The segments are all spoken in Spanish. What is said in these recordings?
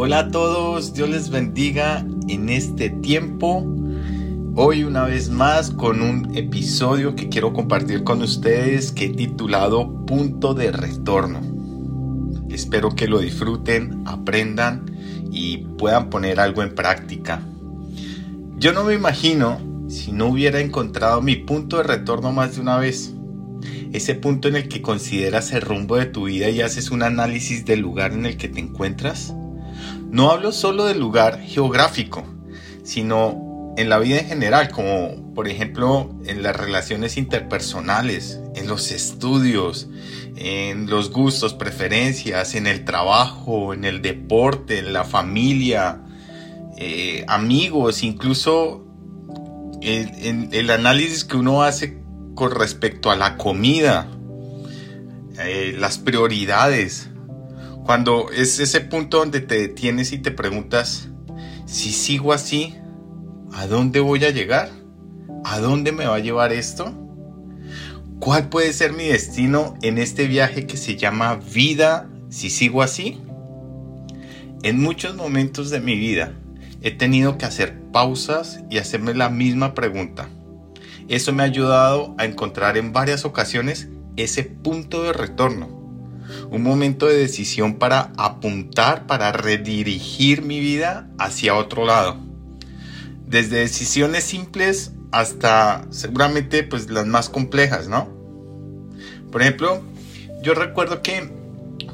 Hola a todos, Dios les bendiga en este tiempo. Hoy una vez más con un episodio que quiero compartir con ustedes que he titulado Punto de Retorno. Espero que lo disfruten, aprendan y puedan poner algo en práctica. Yo no me imagino si no hubiera encontrado mi punto de retorno más de una vez. Ese punto en el que consideras el rumbo de tu vida y haces un análisis del lugar en el que te encuentras. No hablo solo del lugar geográfico, sino en la vida en general, como por ejemplo en las relaciones interpersonales, en los estudios, en los gustos, preferencias, en el trabajo, en el deporte, en la familia, eh, amigos, incluso el, el, análisis que uno hace con respecto a la comida, eh, las prioridades, cuando es ese punto donde te detienes y te preguntas, si sigo así, ¿a dónde voy a llegar? ¿A dónde me va a llevar esto? ¿Cuál puede ser mi destino en este viaje que se llama vida si sigo así? En muchos momentos de mi vida he tenido que hacer pausas y hacerme la misma pregunta. Eso me ha ayudado a encontrar en varias ocasiones ese punto de retorno. Un momento de decisión para apuntar, para redirigir mi vida hacia otro lado. Desde decisiones simples hasta seguramente pues las más complejas, ¿no? Por ejemplo, yo recuerdo que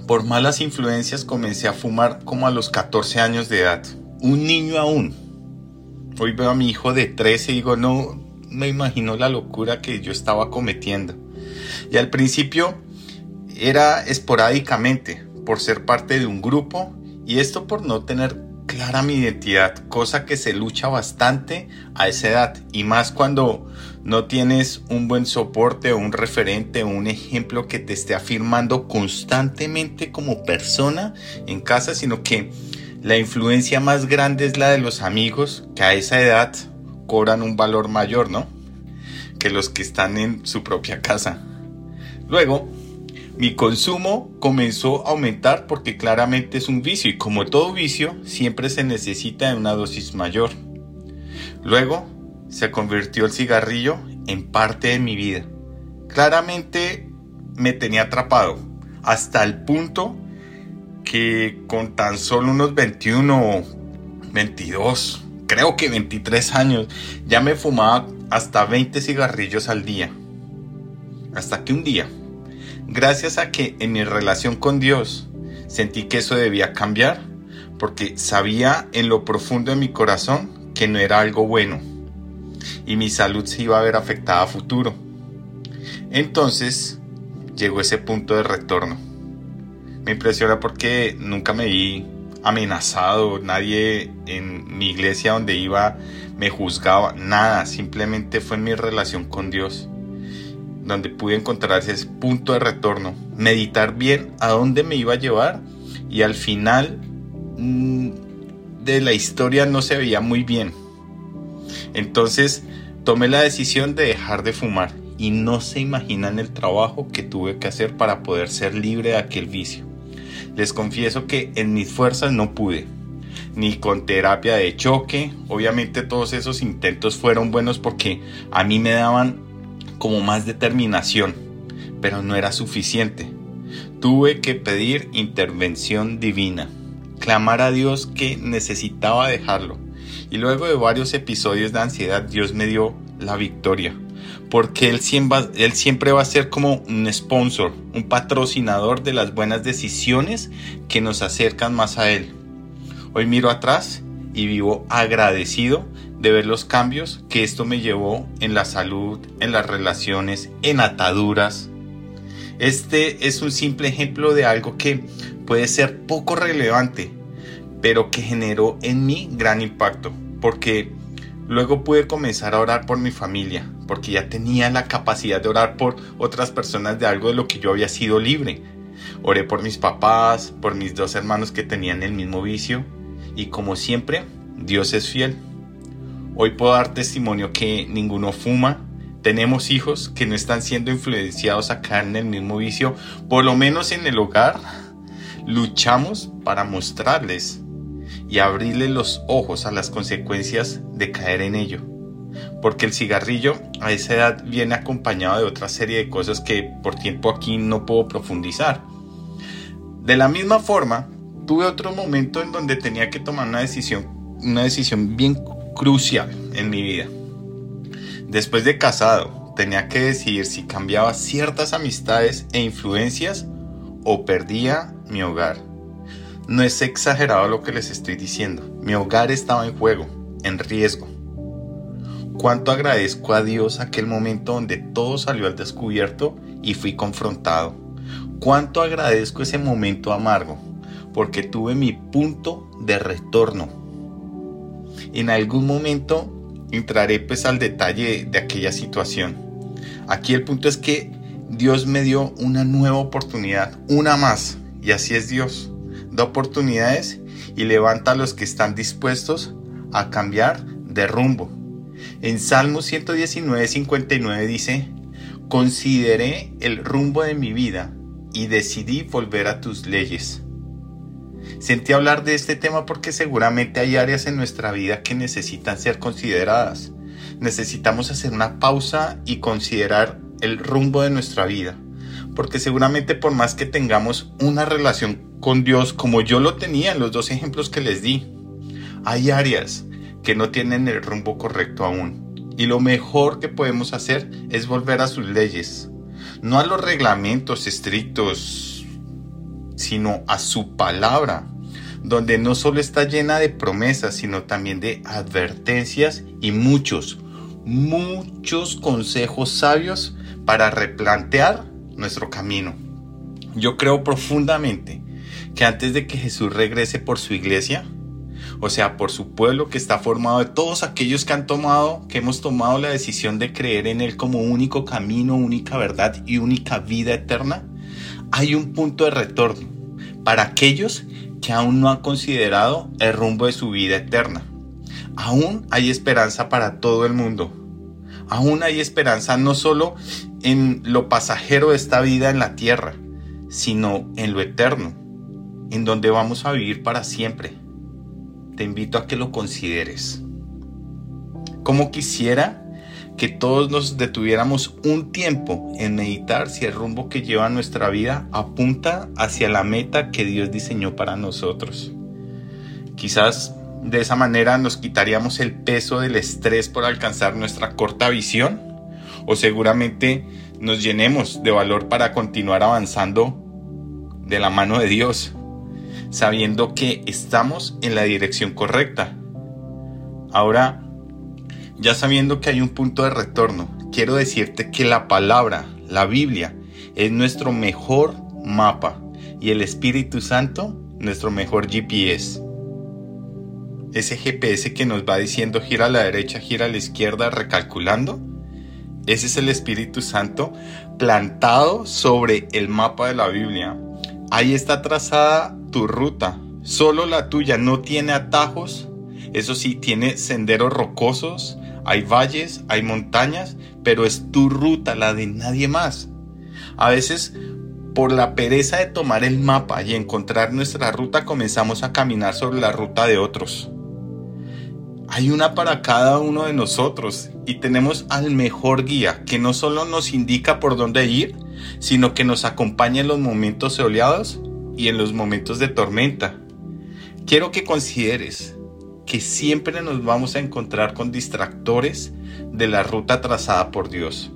por malas influencias comencé a fumar como a los 14 años de edad un niño aún. Hoy veo a mi hijo de 13 y digo, no me imagino la locura que yo estaba cometiendo. Y al principio era esporádicamente, por ser parte de un grupo, y esto por no tener clara mi identidad, cosa que se lucha bastante a esa edad, y más cuando no tienes un buen soporte o un referente o un ejemplo que te esté afirmando constantemente como persona en casa, sino que la influencia más grande es la de los amigos que a esa edad cobran un valor mayor, ¿no? Que los que están en su propia casa. Luego, mi consumo comenzó a aumentar porque claramente es un vicio y como todo vicio siempre se necesita de una dosis mayor. Luego se convirtió el cigarrillo en parte de mi vida. Claramente me tenía atrapado hasta el punto que con tan solo unos 21, 22, creo que 23 años, ya me fumaba hasta 20 cigarrillos al día. Hasta que un día, gracias a que en mi relación con Dios sentí que eso debía cambiar, porque sabía en lo profundo de mi corazón que no era algo bueno y mi salud se iba a ver afectada a futuro. Entonces llegó ese punto de retorno me impresiona porque nunca me vi amenazado, nadie en mi iglesia donde iba me juzgaba, nada, simplemente fue mi relación con Dios donde pude encontrar ese punto de retorno, meditar bien a dónde me iba a llevar y al final mm, de la historia no se veía muy bien. Entonces tomé la decisión de dejar de fumar y no se imaginan el trabajo que tuve que hacer para poder ser libre de aquel vicio. Les confieso que en mis fuerzas no pude, ni con terapia de choque. Obviamente todos esos intentos fueron buenos porque a mí me daban como más determinación, pero no era suficiente. Tuve que pedir intervención divina, clamar a Dios que necesitaba dejarlo. Y luego de varios episodios de ansiedad, Dios me dio la victoria porque él siempre, va a ser como un sponsor, un patrocinador de las buenas decisiones que nos acercan más a Él. Hoy miro atrás y vivo agradecido de ver los cambios que esto me llevó en la salud, en las relaciones, en ataduras. Este es un simple ejemplo de algo que puede ser poco relevante, pero que generó en mí gran impacto, porque Luego pude comenzar a orar por mi familia, porque ya tenía la capacidad de orar por otras personas de algo de lo que yo había sido libre. Oré por mis papás, por mis dos hermanos que tenían el mismo vicio, y como siempre, Dios es fiel. Hoy puedo dar testimonio que ninguno fuma, tenemos hijos que no están siendo influenciados acá en el mismo vicio, por lo menos en el hogar, luchamos para mostrarles y abrirle los ojos a las consecuencias de caer en ello. Porque el cigarrillo a esa edad viene acompañado de otra serie de cosas que por tiempo aquí no puedo profundizar. De la misma forma, tuve otro momento en donde tenía que tomar una decisión, una decisión bien crucial en mi vida. Después de casado, tenía que decidir si cambiaba ciertas amistades e influencias o perdía mi hogar. No es exagerado lo que les estoy diciendo. Mi hogar estaba en juego, en riesgo. Cuánto agradezco a Dios aquel momento donde todo salió al descubierto y fui confrontado. Cuánto agradezco ese momento amargo, porque tuve mi punto de retorno. En algún momento entraré pues al detalle de aquella situación. Aquí el punto es que Dios me dio una nueva oportunidad, una más, y así es Dios. Da oportunidades y levanta a los que están dispuestos a cambiar de rumbo. En Salmo 119, 59 dice, Consideré el rumbo de mi vida y decidí volver a tus leyes. Sentí hablar de este tema porque seguramente hay áreas en nuestra vida que necesitan ser consideradas. Necesitamos hacer una pausa y considerar el rumbo de nuestra vida. Porque seguramente por más que tengamos una relación con Dios como yo lo tenía en los dos ejemplos que les di, hay áreas que no tienen el rumbo correcto aún. Y lo mejor que podemos hacer es volver a sus leyes, no a los reglamentos estrictos, sino a su palabra, donde no solo está llena de promesas, sino también de advertencias y muchos, muchos consejos sabios para replantear nuestro camino. Yo creo profundamente que antes de que Jesús regrese por su iglesia, o sea, por su pueblo que está formado de todos aquellos que han tomado, que hemos tomado la decisión de creer en Él como único camino, única verdad y única vida eterna, hay un punto de retorno para aquellos que aún no han considerado el rumbo de su vida eterna. Aún hay esperanza para todo el mundo. Aún hay esperanza no solo en lo pasajero de esta vida en la tierra, sino en lo eterno, en donde vamos a vivir para siempre te invito a que lo consideres. Como quisiera que todos nos detuviéramos un tiempo en meditar si el rumbo que lleva nuestra vida apunta hacia la meta que Dios diseñó para nosotros. Quizás de esa manera nos quitaríamos el peso del estrés por alcanzar nuestra corta visión o seguramente nos llenemos de valor para continuar avanzando de la mano de Dios sabiendo que estamos en la dirección correcta. Ahora, ya sabiendo que hay un punto de retorno, quiero decirte que la palabra, la Biblia, es nuestro mejor mapa y el Espíritu Santo nuestro mejor GPS. Ese GPS que nos va diciendo gira a la derecha, gira a la izquierda, recalculando. Ese es el Espíritu Santo plantado sobre el mapa de la Biblia. Ahí está trazada tu ruta, solo la tuya, no tiene atajos, eso sí, tiene senderos rocosos, hay valles, hay montañas, pero es tu ruta, la de nadie más. A veces, por la pereza de tomar el mapa y encontrar nuestra ruta, comenzamos a caminar sobre la ruta de otros. Hay una para cada uno de nosotros y tenemos al mejor guía que no solo nos indica por dónde ir, sino que nos acompaña en los momentos soleados y en los momentos de tormenta. Quiero que consideres que siempre nos vamos a encontrar con distractores de la ruta trazada por Dios.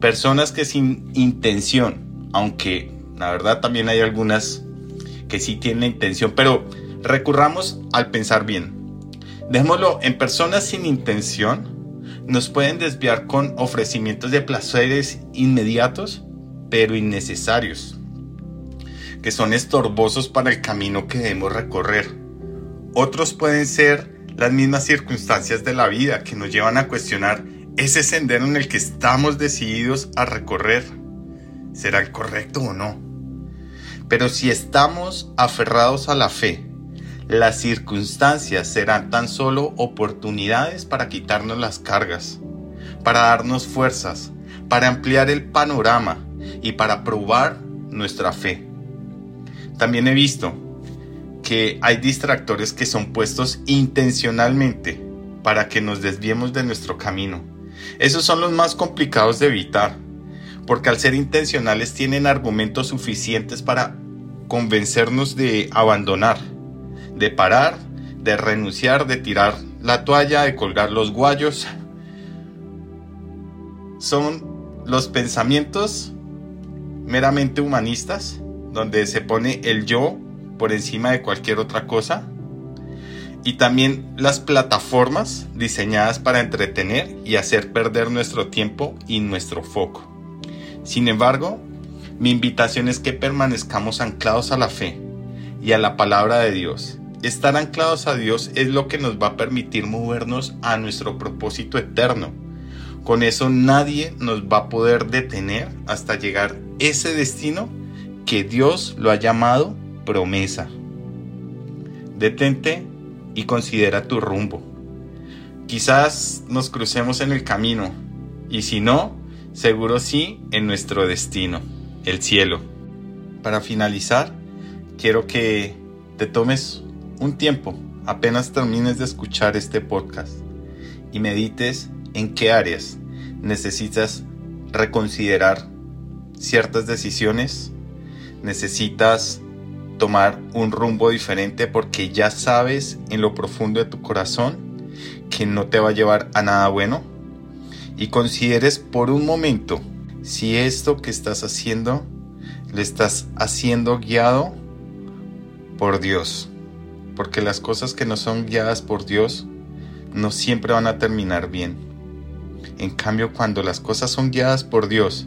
Personas que sin intención, aunque la verdad también hay algunas que sí tienen intención, pero recurramos al pensar bien. Dejémoslo en personas sin intención, nos pueden desviar con ofrecimientos de placeres inmediatos, pero innecesarios que son estorbosos para el camino que debemos recorrer. Otros pueden ser las mismas circunstancias de la vida que nos llevan a cuestionar ese sendero en el que estamos decididos a recorrer. ¿Será el correcto o no? Pero si estamos aferrados a la fe, las circunstancias serán tan solo oportunidades para quitarnos las cargas, para darnos fuerzas, para ampliar el panorama y para probar nuestra fe. También he visto porque hay distractores que son puestos intencionalmente para que nos desviemos de nuestro camino. Esos son los más complicados de evitar, porque al ser intencionales tienen argumentos suficientes para convencernos de abandonar, de parar, de renunciar, de tirar la toalla, de colgar los guayos. Son los pensamientos meramente humanistas, donde se pone el yo por encima de cualquier otra cosa. Y también las plataformas diseñadas para entretener y hacer perder nuestro tiempo y nuestro foco. Sin embargo, mi invitación es que permanezcamos anclados a la fe y a la palabra de Dios. Estar anclados a Dios es lo que nos va a permitir movernos a nuestro propósito eterno. Con eso nadie nos va a poder detener hasta llegar ese destino que Dios lo ha llamado promesa. Detente y considera tu rumbo. Quizás nos crucemos en el camino y si no, seguro sí en nuestro destino, el cielo. Para finalizar, quiero que te tomes un tiempo apenas termines de escuchar este podcast y medites en qué áreas necesitas reconsiderar ciertas decisiones, necesitas tomar un rumbo diferente porque ya sabes en lo profundo de tu corazón que no te va a llevar a nada bueno y consideres por un momento si esto que estás haciendo le estás haciendo guiado por Dios. Porque las cosas que no son guiadas por Dios no siempre van a terminar bien. En cambio, cuando las cosas son guiadas por Dios,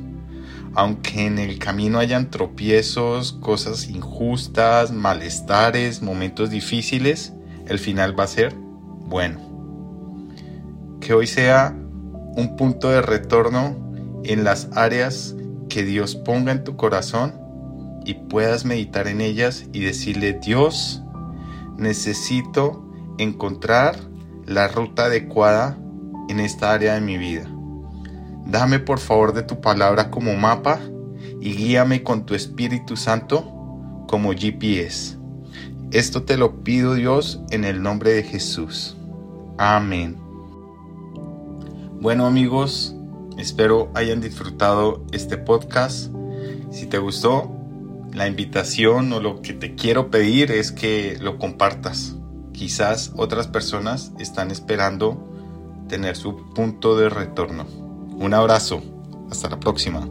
aunque en el camino hayan tropiezos, cosas injustas, malestares, momentos difíciles, el final va a ser bueno. Que hoy sea un punto de retorno en las áreas que Dios ponga en tu corazón y puedas meditar en ellas y decirle, Dios, necesito encontrar la ruta adecuada en esta área de mi vida. Dame por favor de tu palabra como mapa y guíame con tu Espíritu Santo como GPS. Esto te lo pido Dios en el nombre de Jesús. Amén. Bueno amigos, espero hayan disfrutado este podcast. Si te gustó, la invitación o lo que te quiero pedir es que lo compartas. Quizás otras personas están esperando tener su punto de retorno. Un abrazo. Hasta la próxima.